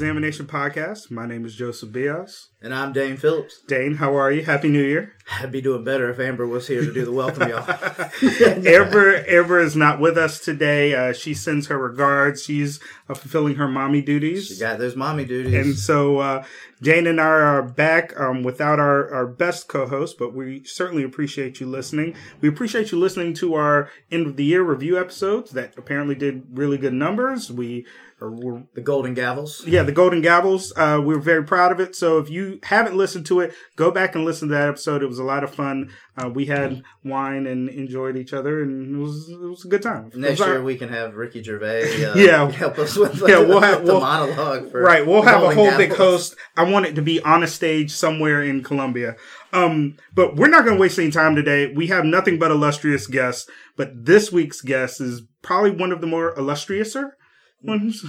to the Direct Examination Podcast. My name is Joseph Bias. And I'm Dane Phillips. Dane, how are you? Happy New Year. I'd be doing better if Amber was here to do the welcome, y'all. Amber, Amber is not with us today. Uh, she sends her regards. She's uh, fulfilling her mommy duties. She got those mommy duties. And so uh, Jane and I are back um, without our, our best co-host, but we certainly appreciate you listening. We appreciate you listening to our end of the year review episodes that apparently did really good numbers. We or the Golden Gavels. Yeah, the Golden Gavels. Uh, we are very proud of it. So if you haven't listened to it, go back and listen to that episode. It was a lot of fun. Uh, we had wine and enjoyed each other, and it was it was a good time. Next year we can have Ricky Gervais. Uh, yeah, help us with yeah, we'll have the we'll, monologue. right, we'll have a whole Gavels. big host. I want it to be on a stage somewhere in Colombia. Um, but we're not going to waste any time today. We have nothing but illustrious guests, but this week's guest is probably one of the more illustriouser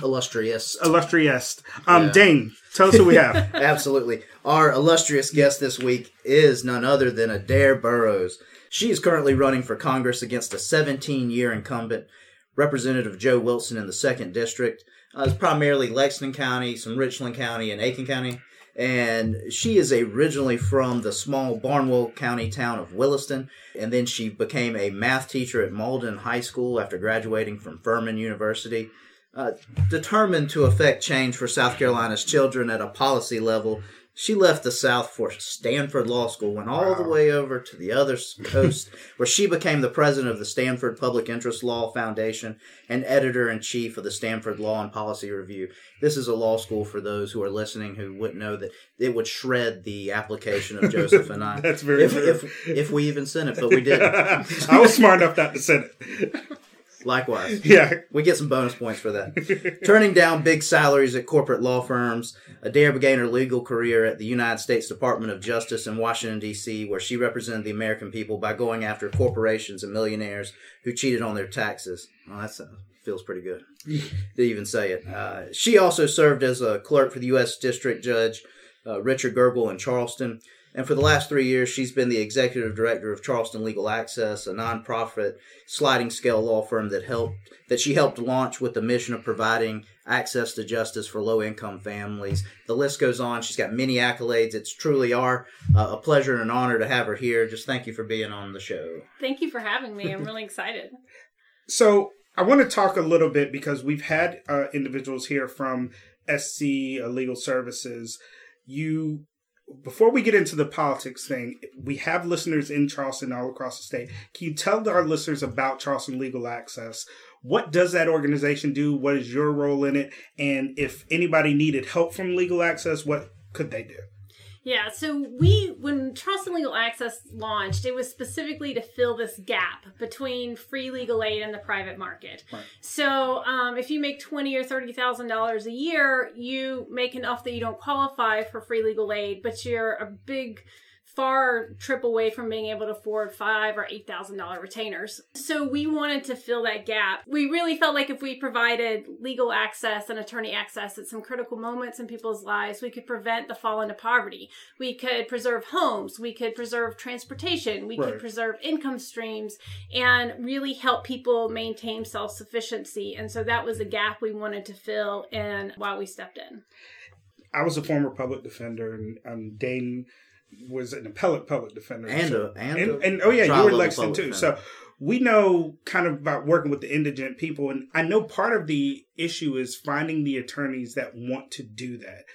illustrious. Illustrious. Um, yeah. Dane, tell us who we have. Absolutely. Our illustrious guest this week is none other than Adair Boroughs. She is currently running for Congress against a 17 year incumbent, Representative Joe Wilson in the 2nd District. Uh, it's primarily Lexington County, some Richland County, and Aiken County. And she is originally from the small Barnwell County town of Williston. And then she became a math teacher at Mauldin High School after graduating from Furman University. Uh, determined to effect change for South Carolina's children at a policy level, she left the South for Stanford Law School, went all wow. the way over to the other coast, where she became the president of the Stanford Public Interest Law Foundation and editor in chief of the Stanford Law and Policy Review. This is a law school for those who are listening who wouldn't know that it would shred the application of Joseph and I. That's very if, true. If, if we even sent it, but we didn't. I was smart enough not to send it. Likewise. Yeah. We get some bonus points for that. Turning down big salaries at corporate law firms, Adair began her legal career at the United States Department of Justice in Washington, D.C., where she represented the American people by going after corporations and millionaires who cheated on their taxes. Well, that feels pretty good to even say it. Uh, she also served as a clerk for the U.S. District Judge uh, Richard Gergel in Charleston. And for the last three years, she's been the executive director of Charleston Legal Access, a nonprofit sliding scale law firm that helped that she helped launch with the mission of providing access to justice for low income families. The list goes on. She's got many accolades. It's truly our uh, a pleasure and an honor to have her here. Just thank you for being on the show. Thank you for having me. I'm really excited. So I want to talk a little bit because we've had uh, individuals here from SC Legal Services. You before we get into the politics thing, we have listeners in Charleston all across the state. Can you tell our listeners about Charleston Legal Access? What does that organization do? What is your role in it? And if anybody needed help from Legal Access, what could they do? Yeah, so we, when Charleston Legal Access launched, it was specifically to fill this gap between free legal aid and the private market. Right. So, um, if you make twenty or thirty thousand dollars a year, you make enough that you don't qualify for free legal aid, but you're a big far trip away from being able to afford five or eight thousand dollar retainers. So we wanted to fill that gap. We really felt like if we provided legal access and attorney access at some critical moments in people's lives, we could prevent the fall into poverty. We could preserve homes, we could preserve transportation, we right. could preserve income streams, and really help people maintain self sufficiency. And so that was a gap we wanted to fill and while we stepped in. I was a former public defender and um, Dane was an appellate public defender and a, and, and, and, oh yeah, you were Lexington too. Defender. So we know kind of about working with the indigent people, and I know part of the issue is finding the attorneys that want to do that.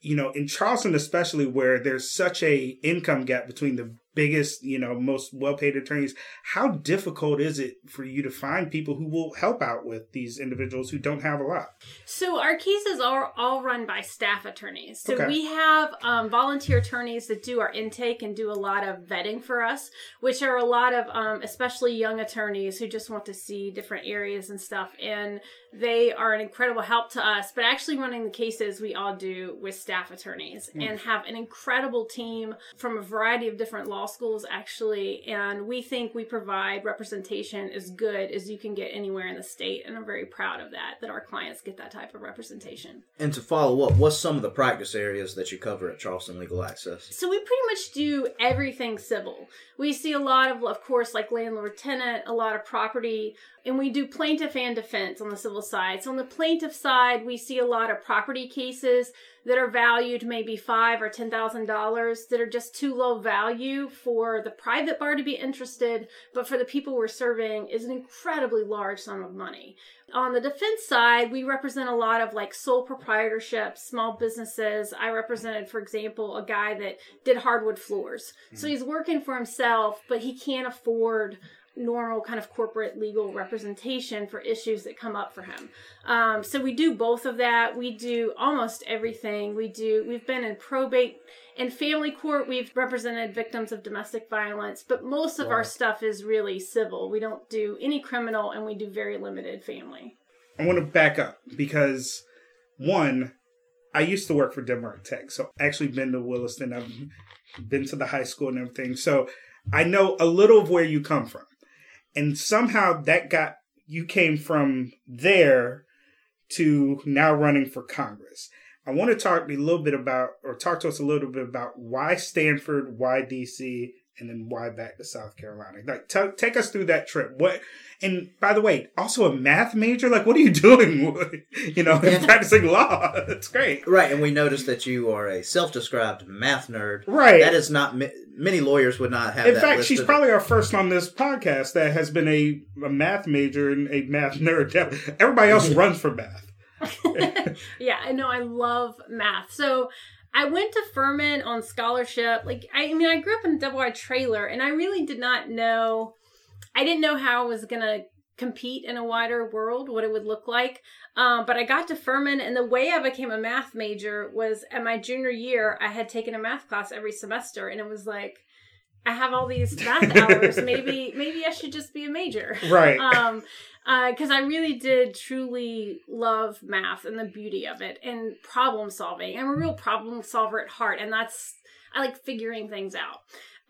You know, in Charleston especially, where there's such a income gap between the biggest, you know, most well-paid attorneys. How difficult is it for you to find people who will help out with these individuals who don't have a lot? So our cases are all run by staff attorneys. So okay. we have um, volunteer attorneys that do our intake and do a lot of vetting for us, which are a lot of um, especially young attorneys who just want to see different areas and stuff. And they are an incredible help to us. But actually running the cases we all do with staff attorneys mm. and have an incredible team from a variety of different law schools actually, and we think we provide representation as good as you can get anywhere in the state. And I'm very proud of that, that our clients get that type of representation. And to follow up, what's some of the practice areas that you cover at Charleston Legal Access? So we pretty much do everything civil. We see a lot of, of course, like landlord tenant, a lot of property, and we do plaintiff and defense on the civil side. So on the plaintiff side, we see a lot of property cases that are valued maybe five or ten thousand dollars that are just too low value for the private bar to be interested, but for the people we're serving is an incredibly large sum of money. On the defense side, we represent a lot of like sole proprietorship, small businesses. I represented, for example, a guy that did hardwood floors. Mm-hmm. So he's working for himself, but he can't afford normal kind of corporate legal representation for issues that come up for him. Um, so we do both of that. We do almost everything. We do. We've been in probate and family court. We've represented victims of domestic violence, but most of wow. our stuff is really civil. We don't do any criminal, and we do very limited family. I want to back up because one, I used to work for Denmark Tech, so I actually been to Williston. I've been to the high school and everything, so I know a little of where you come from and somehow that got you came from there to now running for Congress. I want to talk a little bit about, or talk to us a little bit about why Stanford, why DC, and then why back to South Carolina? Like, t- take us through that trip. What? And by the way, also a math major. Like, what are you doing? you know, practicing law. It's great, right? And we noticed that you are a self-described math nerd. Right. That is not many lawyers would not have. In fact, she's probably our first on this podcast that has been a, a math major and a math nerd. Everybody else runs for math. yeah, I know. I love math. So I went to Furman on scholarship. Like, I, I mean, I grew up in a double wide trailer, and I really did not know. I didn't know how I was gonna compete in a wider world, what it would look like. Um, but I got to Furman, and the way I became a math major was at my junior year. I had taken a math class every semester, and it was like, I have all these math hours. maybe, maybe I should just be a major, right? Um, because uh, I really did truly love math and the beauty of it and problem solving. I'm a real problem solver at heart, and that's I like figuring things out.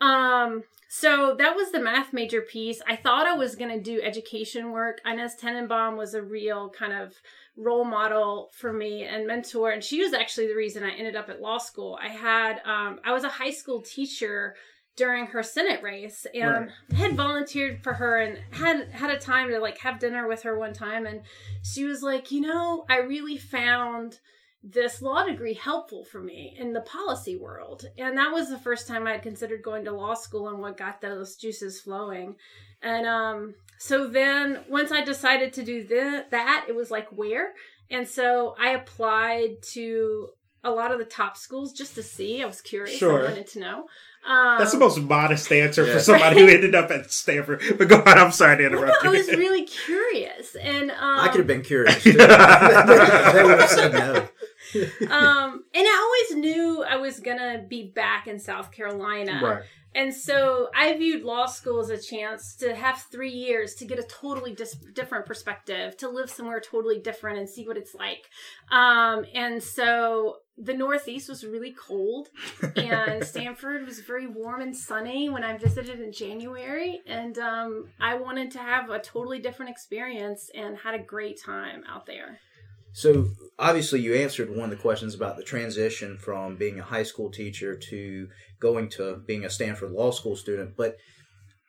Um, so that was the math major piece. I thought I was going to do education work. Inez Tenenbaum was a real kind of role model for me and mentor, and she was actually the reason I ended up at law school. I had um, I was a high school teacher during her Senate race and right. had volunteered for her and had had a time to like have dinner with her one time and she was like, "You know, I really found this law degree helpful for me in the policy world." And that was the first time I'd considered going to law school and what got those juices flowing. And um so then once I decided to do th- that, it was like where? And so I applied to a lot of the top schools just to see. I was curious. Sure. I wanted to know. Um, That's the most modest answer yeah. for somebody who ended up at Stanford. But go on. I'm sorry to interrupt. Well, no, I was really curious, and um, I could have been curious. Too. they would have said no. um, and I always knew I was gonna be back in South Carolina. Right. And so I viewed law school as a chance to have three years to get a totally dis- different perspective, to live somewhere totally different and see what it's like. Um, and so the Northeast was really cold, and Stanford was very warm and sunny when I visited in January. And um, I wanted to have a totally different experience and had a great time out there. So, obviously, you answered one of the questions about the transition from being a high school teacher to going to being a Stanford Law School student. But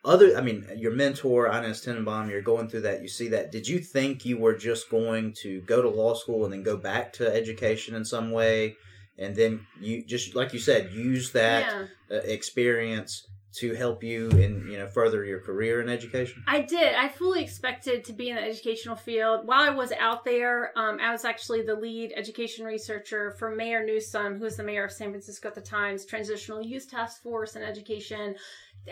other, I mean, your mentor, Inez Tenenbaum, you're going through that. You see that. Did you think you were just going to go to law school and then go back to education in some way, and then you just like you said, use that yeah. uh, experience to help you in you know further your career in education? I did. I fully expected to be in the educational field. While I was out there, um, I was actually the lead education researcher for Mayor Newsom, who was the mayor of San Francisco at the time's Transitional Youth Task Force in education.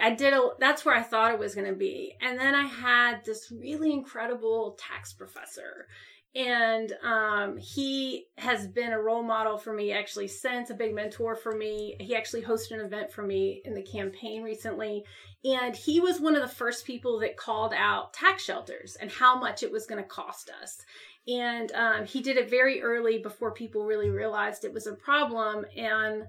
I did a, that's where I thought it was going to be. And then I had this really incredible tax professor. And um, he has been a role model for me actually since, a big mentor for me. He actually hosted an event for me in the campaign recently. And he was one of the first people that called out tax shelters and how much it was going to cost us. And um, he did it very early before people really realized it was a problem. And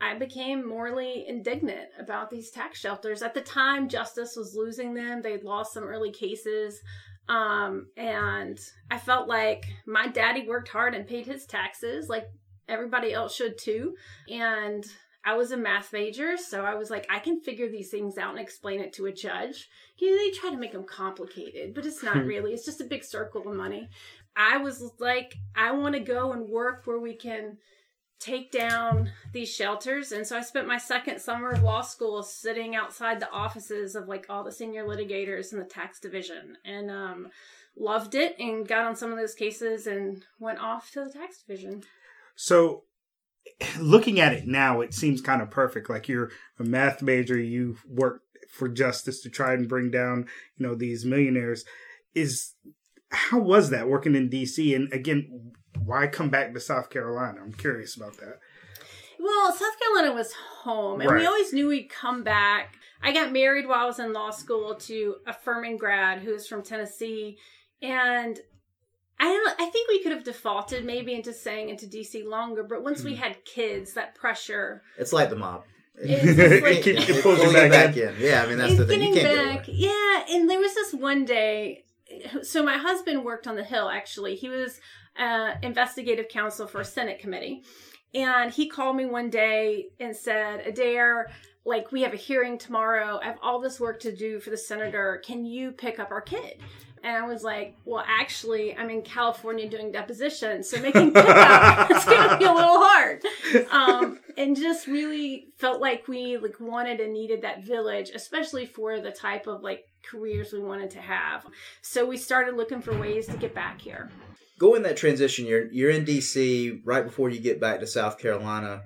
I became morally indignant about these tax shelters. At the time, justice was losing them. They'd lost some early cases. Um, and I felt like my daddy worked hard and paid his taxes, like everybody else should too. And I was a math major, so I was like, I can figure these things out and explain it to a judge. You know, they try to make them complicated, but it's not really. It's just a big circle of money. I was like, I want to go and work where we can take down these shelters. And so I spent my second summer of law school sitting outside the offices of like all the senior litigators in the tax division and um, loved it and got on some of those cases and went off to the tax division. So looking at it now, it seems kind of perfect. Like you're a math major, you work for justice to try and bring down, you know, these millionaires. Is how was that working in DC? And again, why come back to South Carolina? I'm curious about that. Well, South Carolina was home, and right. we always knew we'd come back. I got married while I was in law school to a Furman grad who's from Tennessee, and I don't. I think we could have defaulted maybe into staying into DC longer, but once mm. we hmm. had kids, that pressure. It's like the mob. It's like, it, it pulls you back, back in. in. Yeah, I mean that's the thing. You can't back, Yeah, and there was this one day. So my husband worked on the Hill. Actually, he was uh, investigative counsel for a Senate committee, and he called me one day and said, "Adair." Like we have a hearing tomorrow. I have all this work to do for the senator. Can you pick up our kid? And I was like, well, actually, I'm in California doing depositions, so making pickup is going to be a little hard. Um, and just really felt like we like wanted and needed that village, especially for the type of like careers we wanted to have. So we started looking for ways to get back here. Go in that transition. You're you're in DC right before you get back to South Carolina.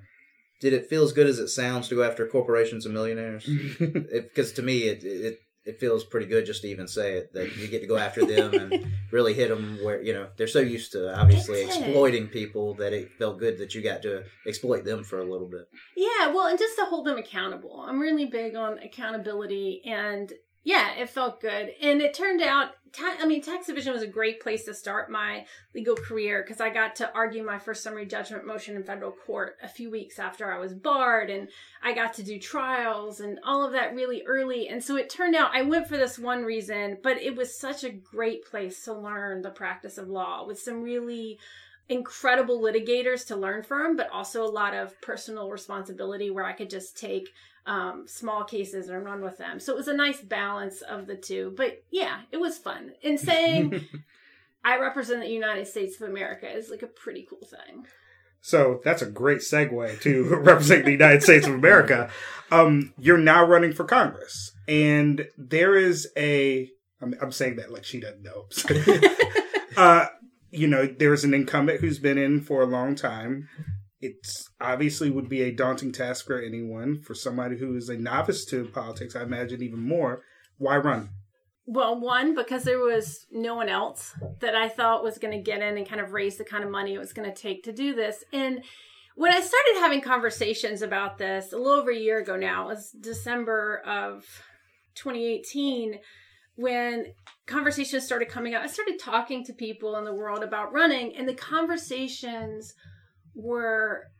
Did it feel as good as it sounds to go after corporations and millionaires? Because to me, it, it it feels pretty good just to even say it that you get to go after them and really hit them where you know they're so used to obviously exploiting people that it felt good that you got to exploit them for a little bit. Yeah, well, and just to hold them accountable. I'm really big on accountability and yeah, it felt good. And it turned out, I mean, tax division was a great place to start my legal career because I got to argue my first summary judgment motion in federal court a few weeks after I was barred. And I got to do trials and all of that really early. And so it turned out I went for this one reason, but it was such a great place to learn the practice of law with some really incredible litigators to learn from, but also a lot of personal responsibility where I could just take um, small cases and run with them. So it was a nice balance of the two. But yeah, it was fun. And saying I represent the United States of America is like a pretty cool thing. So that's a great segue to represent the United States of America. Um, you're now running for Congress, and there is a. I'm, I'm saying that like she doesn't know. uh, you know, there's an incumbent who's been in for a long time it's obviously would be a daunting task for anyone. For somebody who is a novice to politics, I imagine even more. Why run? Well, one, because there was no one else that I thought was going to get in and kind of raise the kind of money it was going to take to do this. And when I started having conversations about this a little over a year ago now, it was December of 2018 when conversations started coming up. I started talking to people in the world about running, and the conversations were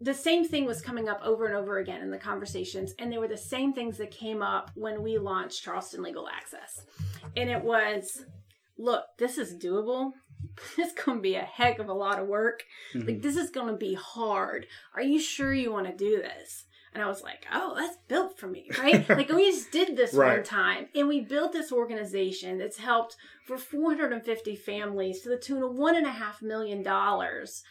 the same thing was coming up over and over again in the conversations and they were the same things that came up when we launched charleston legal access and it was look this is doable it's going to be a heck of a lot of work mm-hmm. like this is going to be hard are you sure you want to do this and I was like, oh, that's built for me, right? like we just did this right. one time and we built this organization that's helped for 450 families to the tune of one and a half million dollars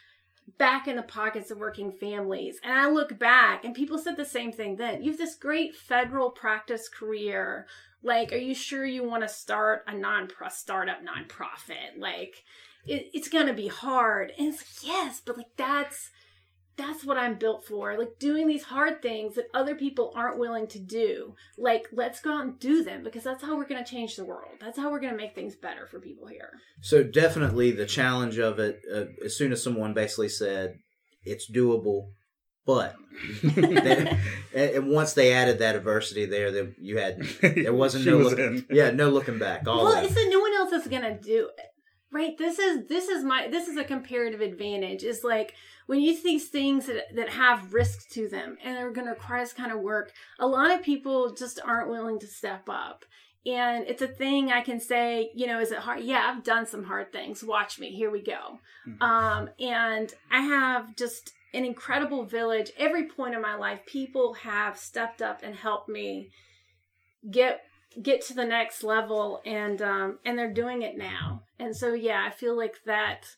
back in the pockets of working families. And I look back and people said the same thing then. You have this great federal practice career. Like, are you sure you want to start a non startup nonprofit? Like, it, it's to be hard. And it's like, yes, but like that's that's what I'm built for. Like doing these hard things that other people aren't willing to do. Like, let's go out and do them because that's how we're going to change the world. That's how we're going to make things better for people here. So, definitely the challenge of it, uh, as soon as someone basically said, it's doable, but and once they added that adversity there, that you had there wasn't no was looking, yeah no looking back. All well, that. it's that no one else is gonna do it right this is this is my this is a comparative advantage is like when you see things that, that have risks to them and they're going to require this kind of work a lot of people just aren't willing to step up. And it's a thing i can say you know is it hard? Yeah i've done some hard things. Watch me. Here we go. Mm-hmm. um, and i have just an incredible village. Every point of my life people have stepped up and helped me get get to the next level and um and they're doing it now. And so yeah i feel like that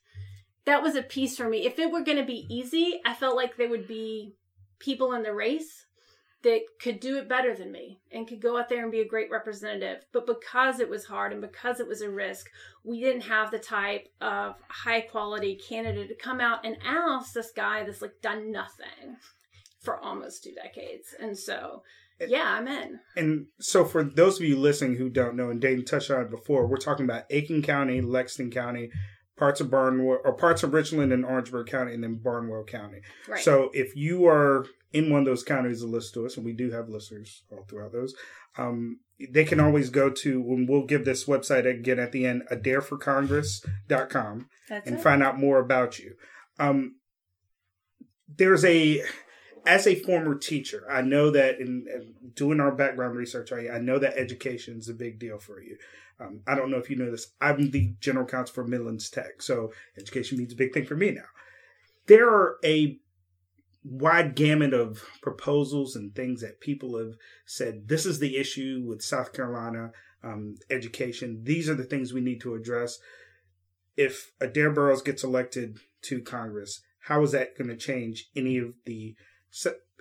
that was a piece for me. If it were going to be easy i felt like there would be people in the race that could do it better than me and could go out there and be a great representative. But because it was hard and because it was a risk we didn't have the type of high quality candidate to come out and oust this guy that's like done nothing for almost two decades. And so yeah, I'm in. And so, for those of you listening who don't know, and Dane touched on it before, we're talking about Aiken County, Lexington County, parts of Barnwell, or parts of Richland and Orangeburg County, and then Barnwell County. Right. So, if you are in one of those counties to listen to us, and we do have listeners all throughout those, um, they can always go to, and we'll give this website again at the end, adairforcongress.com, That's and it. find out more about you. Um, there's a as a former teacher, I know that in, in doing our background research, I, I, know that education is a big deal for you. Um, I don't know if you know this. I'm the general counsel for Midlands Tech, so education means a big thing for me now. There are a wide gamut of proposals and things that people have said. This is the issue with South Carolina um, education. These are the things we need to address. If Adair Boroughs gets elected to Congress, how is that going to change any of the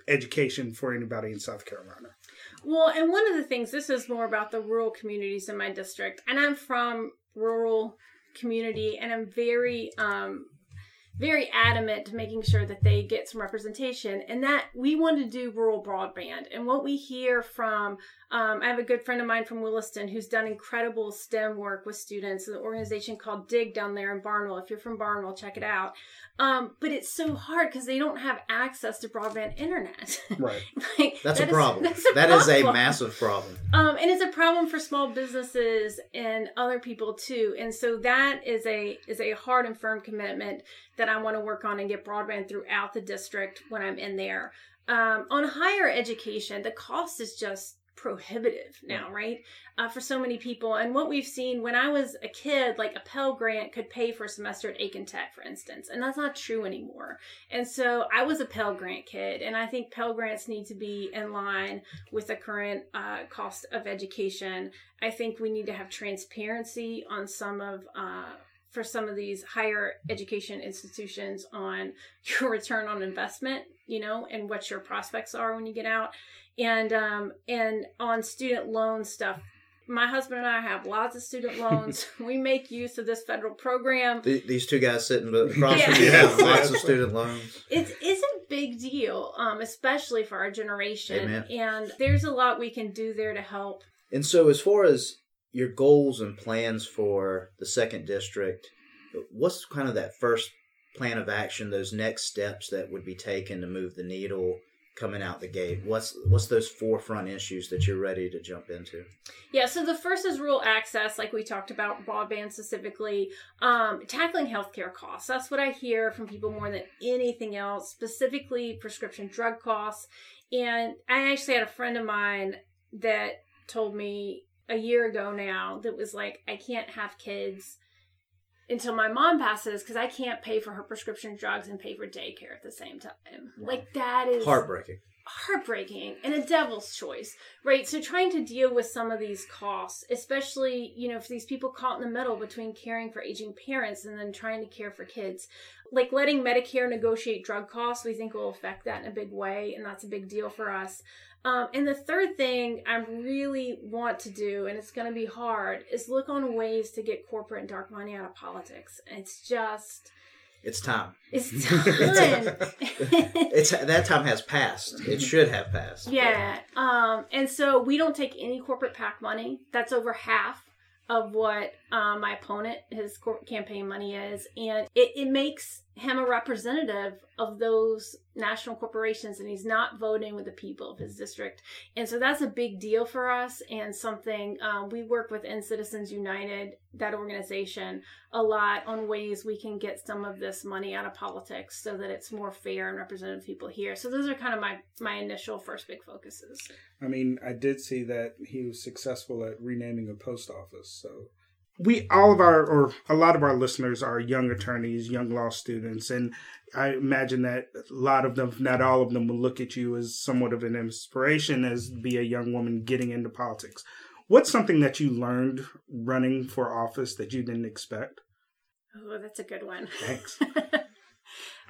education for anybody in South Carolina. Well, and one of the things, this is more about the rural communities in my district, and I'm from rural community, and I'm very um, very adamant to making sure that they get some representation and that we want to do rural broadband. And what we hear from um, i have a good friend of mine from williston who's done incredible stem work with students an organization called dig down there in barnwell. If you're from barnwell check it out. Um, but it's so hard because they don't have access to broadband internet. Right. Like, that's, that a is, problem. that's a that problem That is a massive problem. Um, and it's a problem for small businesses and other people too. And so that is a is a hard and firm commitment that I want to work on and get broadband throughout the district when I'm in there. Um, on higher education, the cost is just prohibitive now, right? Uh, for so many people. And what we've seen when I was a kid, like a Pell Grant could pay for a semester at Aiken Tech, for instance, and that's not true anymore. And so I was a Pell Grant kid, and I think Pell Grants need to be in line with the current uh, cost of education. I think we need to have transparency on some of uh, for some of these higher education institutions on your return on investment, you know, and what your prospects are when you get out. And um and on student loan stuff, my husband and I have lots of student loans. we make use of this federal program. The, these two guys sitting across yeah. from you have lots of student loans. It's it's a big deal, um, especially for our generation. Amen. And there's a lot we can do there to help. And so, as far as your goals and plans for the second district. What's kind of that first plan of action? Those next steps that would be taken to move the needle coming out the gate what's what's those forefront issues that you're ready to jump into yeah so the first is rural access like we talked about broadband specifically um, tackling healthcare costs that's what i hear from people more than anything else specifically prescription drug costs and i actually had a friend of mine that told me a year ago now that was like, I can't have kids until my mom passes because I can't pay for her prescription drugs and pay for daycare at the same time. Wow. Like that is heartbreaking. Heartbreaking and a devil's choice, right? So trying to deal with some of these costs, especially, you know, for these people caught in the middle between caring for aging parents and then trying to care for kids. Like letting Medicare negotiate drug costs, we think will affect that in a big way, and that's a big deal for us. Um, and the third thing I really want to do, and it's going to be hard, is look on ways to get corporate and dark money out of politics. It's just. It's time. It's time. it's that time has passed. It should have passed. Yeah. Um, and so we don't take any corporate PAC money. That's over half of what um, my opponent, his campaign money is, and it, it makes him a representative of those national corporations and he's not voting with the people of his district. And so that's a big deal for us and something um, we work with in citizens united that organization a lot on ways we can get some of this money out of politics so that it's more fair and representative people here. So those are kind of my my initial first big focuses. I mean i did see that he was successful at renaming a post office so we all of our or a lot of our listeners are young attorneys young law students and i imagine that a lot of them not all of them will look at you as somewhat of an inspiration as be a young woman getting into politics. What's something that you learned running for office that you didn't expect? Oh that's a good one. Thanks.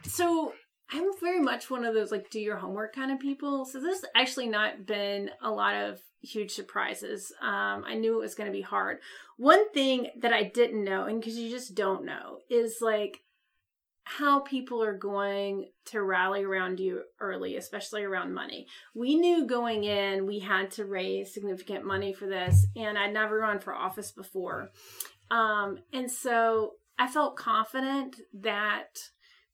So i'm very much one of those like do your homework kind of people so this has actually not been a lot of huge surprises. Um, I knew it was going to be hard. One thing that I didn't know, and because you just don't know, is like how people are going to rally around you early, especially around money. We knew going in we had to raise significant money for this, and I'd never run for office before. Um, and so I felt confident that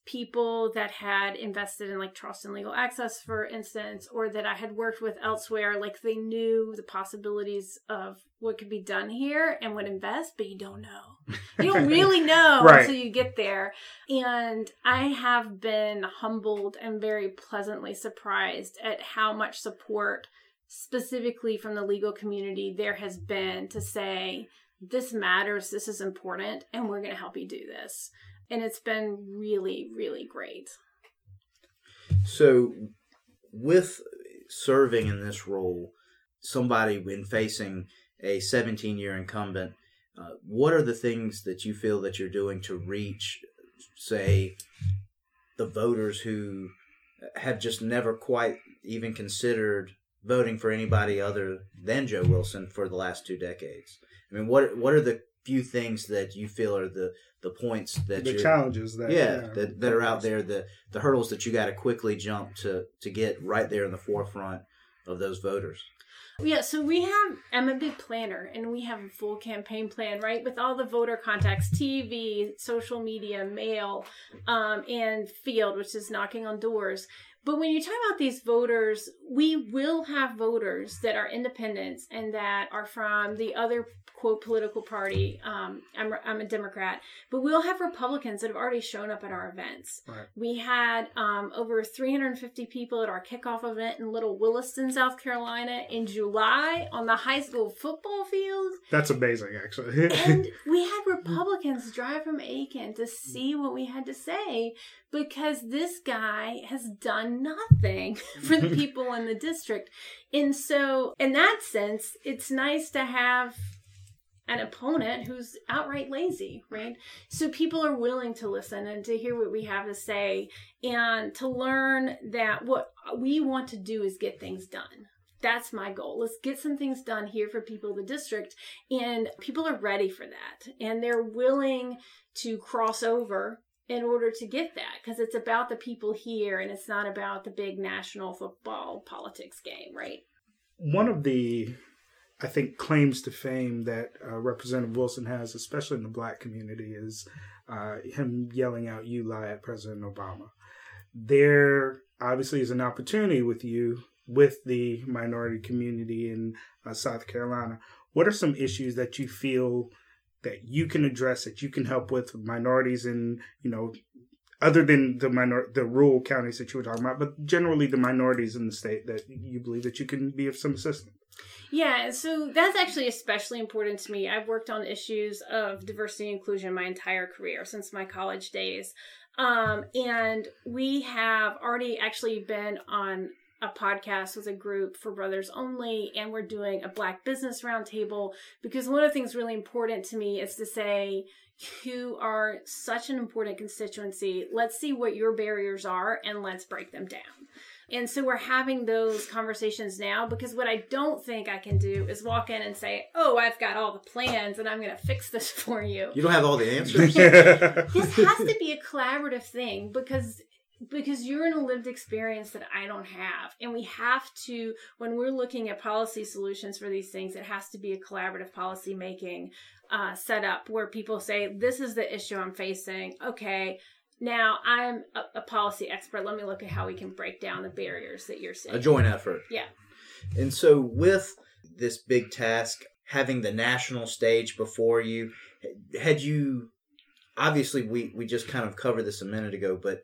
people that had invested in like Charleston Legal Access, for instance, or that I had worked with elsewhere, like they knew the possibilities of what could be done here and would invest, but you don't know. You don't really know right. until you get there. And I have been humbled and very pleasantly surprised at how much support, specifically from the legal community, there has been to say, this matters, this is important, and we're going to help you do this and it's been really really great so with serving in this role somebody when facing a 17 year incumbent uh, what are the things that you feel that you're doing to reach say the voters who have just never quite even considered voting for anybody other than Joe Wilson for the last two decades. I mean, what what are the few things that you feel are the the points that the challenges that yeah, yeah that, that are out there the the hurdles that you got to quickly jump to to get right there in the forefront of those voters yeah, so we have, I'm a big planner and we have a full campaign plan, right? With all the voter contacts, TV, social media, mail, um, and field, which is knocking on doors. But when you talk about these voters, we will have voters that are independents and that are from the other quote political party. Um, I'm I'm a Democrat, but we'll have Republicans that have already shown up at our events. Right. We had um, over 350 people at our kickoff event in Little Williston, South Carolina, in July on the high school football field. That's amazing, actually. and we had Republicans drive from Aiken to see what we had to say because this guy has done nothing for the people in the district. And so, in that sense, it's nice to have an opponent who's outright lazy, right? So people are willing to listen and to hear what we have to say and to learn that what we want to do is get things done. That's my goal. Let's get some things done here for people in the district. And people are ready for that. And they're willing to cross over in order to get that because it's about the people here and it's not about the big national football politics game, right? One of the I think claims to fame that uh, Representative Wilson has, especially in the black community, is uh, him yelling out "You lie" at President Obama. There obviously is an opportunity with you with the minority community in uh, South Carolina. What are some issues that you feel that you can address that you can help with minorities in you know other than the minor the rural counties that you were talking about, but generally the minorities in the state that you believe that you can be of some assistance. Yeah, so that's actually especially important to me. I've worked on issues of diversity and inclusion my entire career since my college days. Um, and we have already actually been on a podcast with a group for brothers only, and we're doing a black business roundtable because one of the things really important to me is to say, you are such an important constituency. Let's see what your barriers are and let's break them down. And so we're having those conversations now because what I don't think I can do is walk in and say, "Oh, I've got all the plans and I'm going to fix this for you." You don't have all the answers. this has to be a collaborative thing because because you're in a lived experience that I don't have. And we have to, when we're looking at policy solutions for these things, it has to be a collaborative policy making uh, set up where people say, "This is the issue I'm facing." Okay, now I'm a, a policy expert. Let me look at how we can break down the barriers that you're seeing. A joint effort. Yeah. And so, with this big task, having the national stage before you, had you obviously we we just kind of covered this a minute ago, but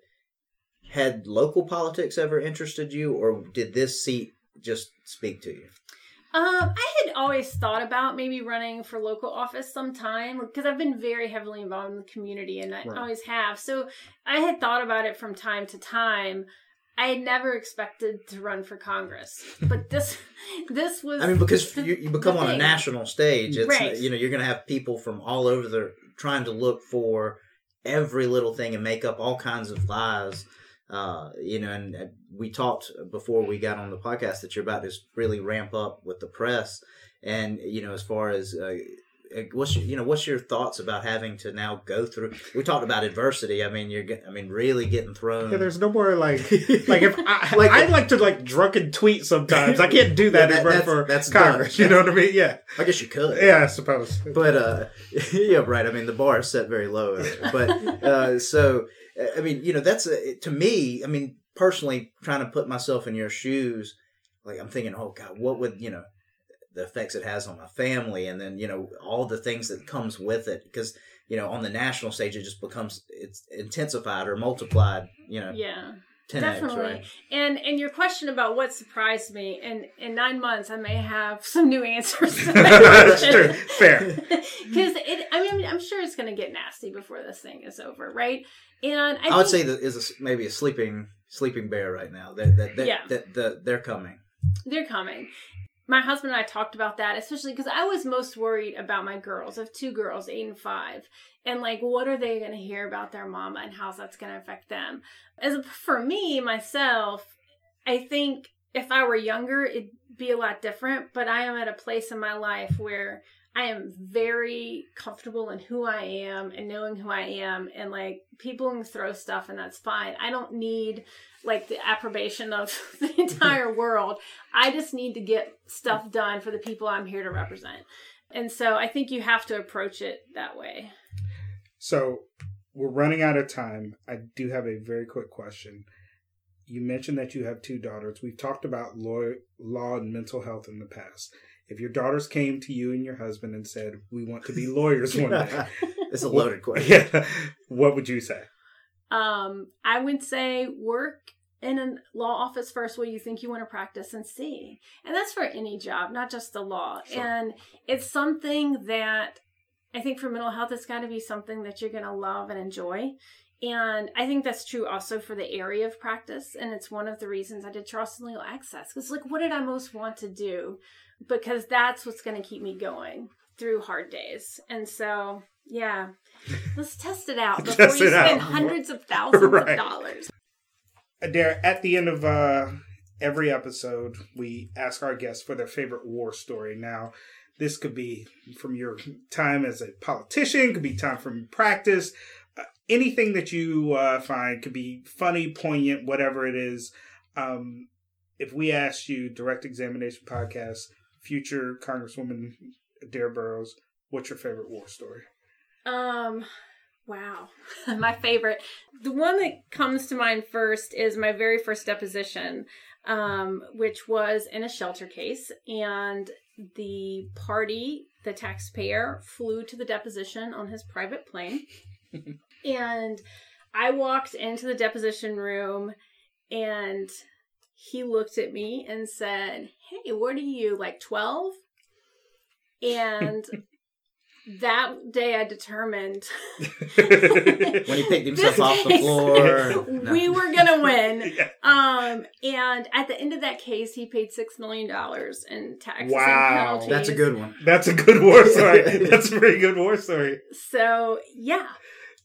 had local politics ever interested you, or did this seat just speak to you? Um, I had always thought about maybe running for local office sometime because I've been very heavily involved in the community and I Right. always have. So I had thought about it from time to time. I had never expected to run for Congress, but this this was. I mean, because the- you, you become on a national stage, it's Right. you know you're going to have people from all over the trying to look for every little thing and make up all kinds of lies. Uh, you know, and we talked before we got on the podcast that you're about to really ramp up with the press, and you know, as far as uh, what's your, you know what's your thoughts about having to now go through? We talked about adversity. I mean, you're I mean really getting thrown. Yeah, there's no more like like if I Like- I like to like drunken tweet sometimes. I can't do that, Yeah, that- that's- for that's Congress. You know what I mean? Yeah, I guess you could. yeah, I suppose. but uh yeah right i mean the bar is set very low but uh so i mean you know that's a, to me i mean personally trying to put myself in your shoes like i'm thinking oh god what would you know the effects it has on my family and then you know all the things that comes with it because you know on the national stage it just becomes it's intensified or multiplied you know Yeah. 10x Definitely. right And and your question about what surprised me, and in nine months I may have some new answers. to That's true. Fair. Because it, I mean, I'm sure it's going to get nasty before this thing is over, right? And I, i, would think- say that is a, maybe a sleeping sleeping bear right now that that, that, Yeah. that, that they're coming they're coming. My husband and I talked about that, especially because I was most worried about my girls. I have two girls, eight and five, and like, what are they going to hear about their mama, and how's that's going to affect them? As for me myself, I think if I were younger, it'd be a lot different. But I am at a place in my life where I am very comfortable in who I am and knowing who I am, and like people can throw stuff, and that's fine. I don't need like the approbation of the entire world. I just need to get stuff done for the people I'm here to represent. And so I think you have to approach it that way. So we're running out of time. I do have a very quick question. You mentioned that you have two daughters. We've talked about law, law and mental health in the past. If your daughters came to you and your husband and said, "We want to be lawyers one day," it's a loaded question yeah, what would you say? Um, I would say work in a law office first where you think you want to practice and see. And that's for any job, not just the law. Sure. And it's something that I think for mental health, it's got to be something that you're going to love and enjoy. And I think that's true also for the area of practice. And it's one of the reasons I did Charleston Legal Access. Because, like, what did I most want to do? Because that's what's going to keep me going through hard days. And so, yeah, let's test it out before Test you it out. spend hundreds of thousands Right. of dollars. Adair, at the end of uh, every episode, we ask our guests for their favorite war story. Now, this could be from your time as a politician, could be time from practice, uh, anything that you uh, find could be funny, poignant, whatever it is. Um, if we asked you, Direct Examination Podcast, future Congresswoman Adair Boroughs, what's your favorite war story? Um, wow, my favorite. The one that comes to mind first is my very first deposition, um, which was in a shelter case, and the party, the taxpayer, flew to the deposition on his private plane, and I walked into the deposition room, and he looked at me and said, "Hey, what are you like 12?" And that day I determined when he picked himself This off the case, floor. No. we were gonna win. Yeah. Um, and at the end of that case, he paid six million dollars in taxes Wow. and. That's a good one. That's a good war story. That's a pretty good war story. So yeah,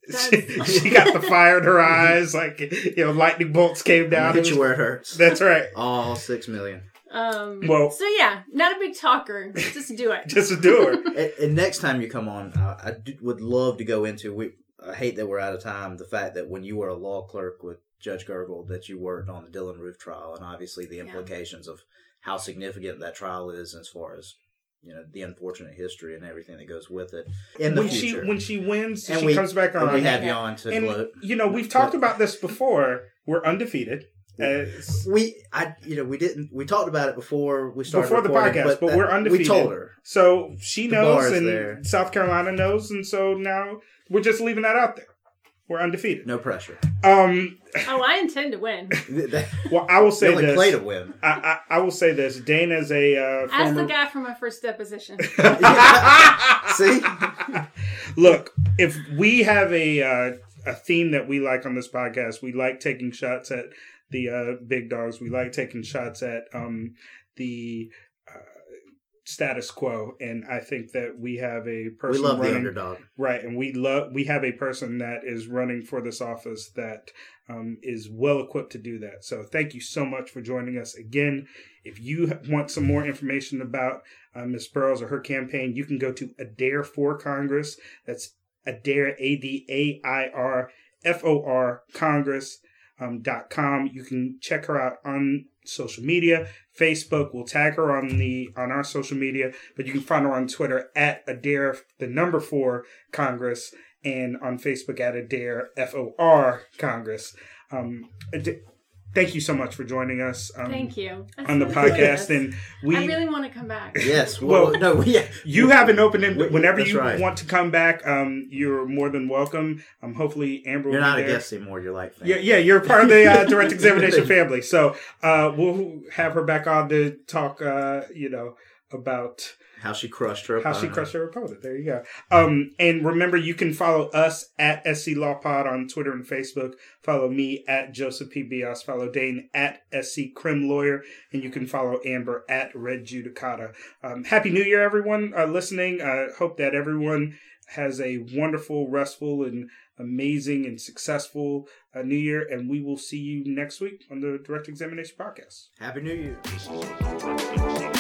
She, she got the fire in her eyes, like you know, lightning bolts came down. Hit you where it hurts. That's right. All six million. um, Well- so yeah, not a big talker. Just do it. Just a doer. And, and next time you come on, uh, I do, would love to go into. We I hate that we're out of time. The fact that when you were a law clerk with Judge Gergel, that you worked on the Dylann Roof trial, and obviously the implications of how significant that trial is as far as you know the unfortunate history and everything that goes with it in the when future. she when she wins, and she we comes back on. we have you on to and gloat. you know we've talked about this before. We're undefeated. As, uh, We, I, you know, we didn't. We talked about it before we started Before the podcast, but that- we're undefeated. We told her. so she knows, and there. South Carolina knows, and so now we're just leaving that out there. We're undefeated. No pressure. Um. Oh, I intend to win. Well, I will say only this. play to win. I, I, I will say this. Dane is a uh, Ask former. the guy from my first deposition. See, Look, if we have a uh, a theme that we like on this podcast, we like taking shots at the uh, big dogs. We like taking shots at um, the status quo, and I think that we have a we person love the running underdog. right, and we love we have a person that is running for this office that um, is well equipped to do that. So thank you so much for joining us again. If you want some more information about uh, Ms. Boroughs or her campaign, you can go to Adair for Congress. That's Adair A D A I R F O R Congress. Um, dot com. You can check her out on social media. Facebook. We'll tag her on the on our social media, but you can find her on Twitter at Adair the number four Congress and on Facebook at Adair F O R Congress. Um, thank you so much for joining us. Um, Thank you. That's on the really podcast, and we I really want to come back. Yes. Well, Well, no. We, you have an open in whenever that's you right. want to come back. Um, you're more than welcome. Um, hopefully Amber will You're be not a there. guest anymore. You're like, Yeah, yeah, you're part of the uh, direct examination family. So uh, we'll have her back on to talk. Uh, you know about how she crushed her. how she crushed her opponent. There you go. Um, and remember, you can follow us at SC Law Pod on Twitter and Facebook. Follow me at Joseph P. Bios. Follow Dane at SC Crim Lawyer. And you can follow Amber at Res Judicata. Um, Happy New Year, everyone uh, listening. I hope that everyone has a wonderful, restful, and amazing and successful uh, New Year. And we will see you next week on the Direct Examination Podcast. Happy New Year.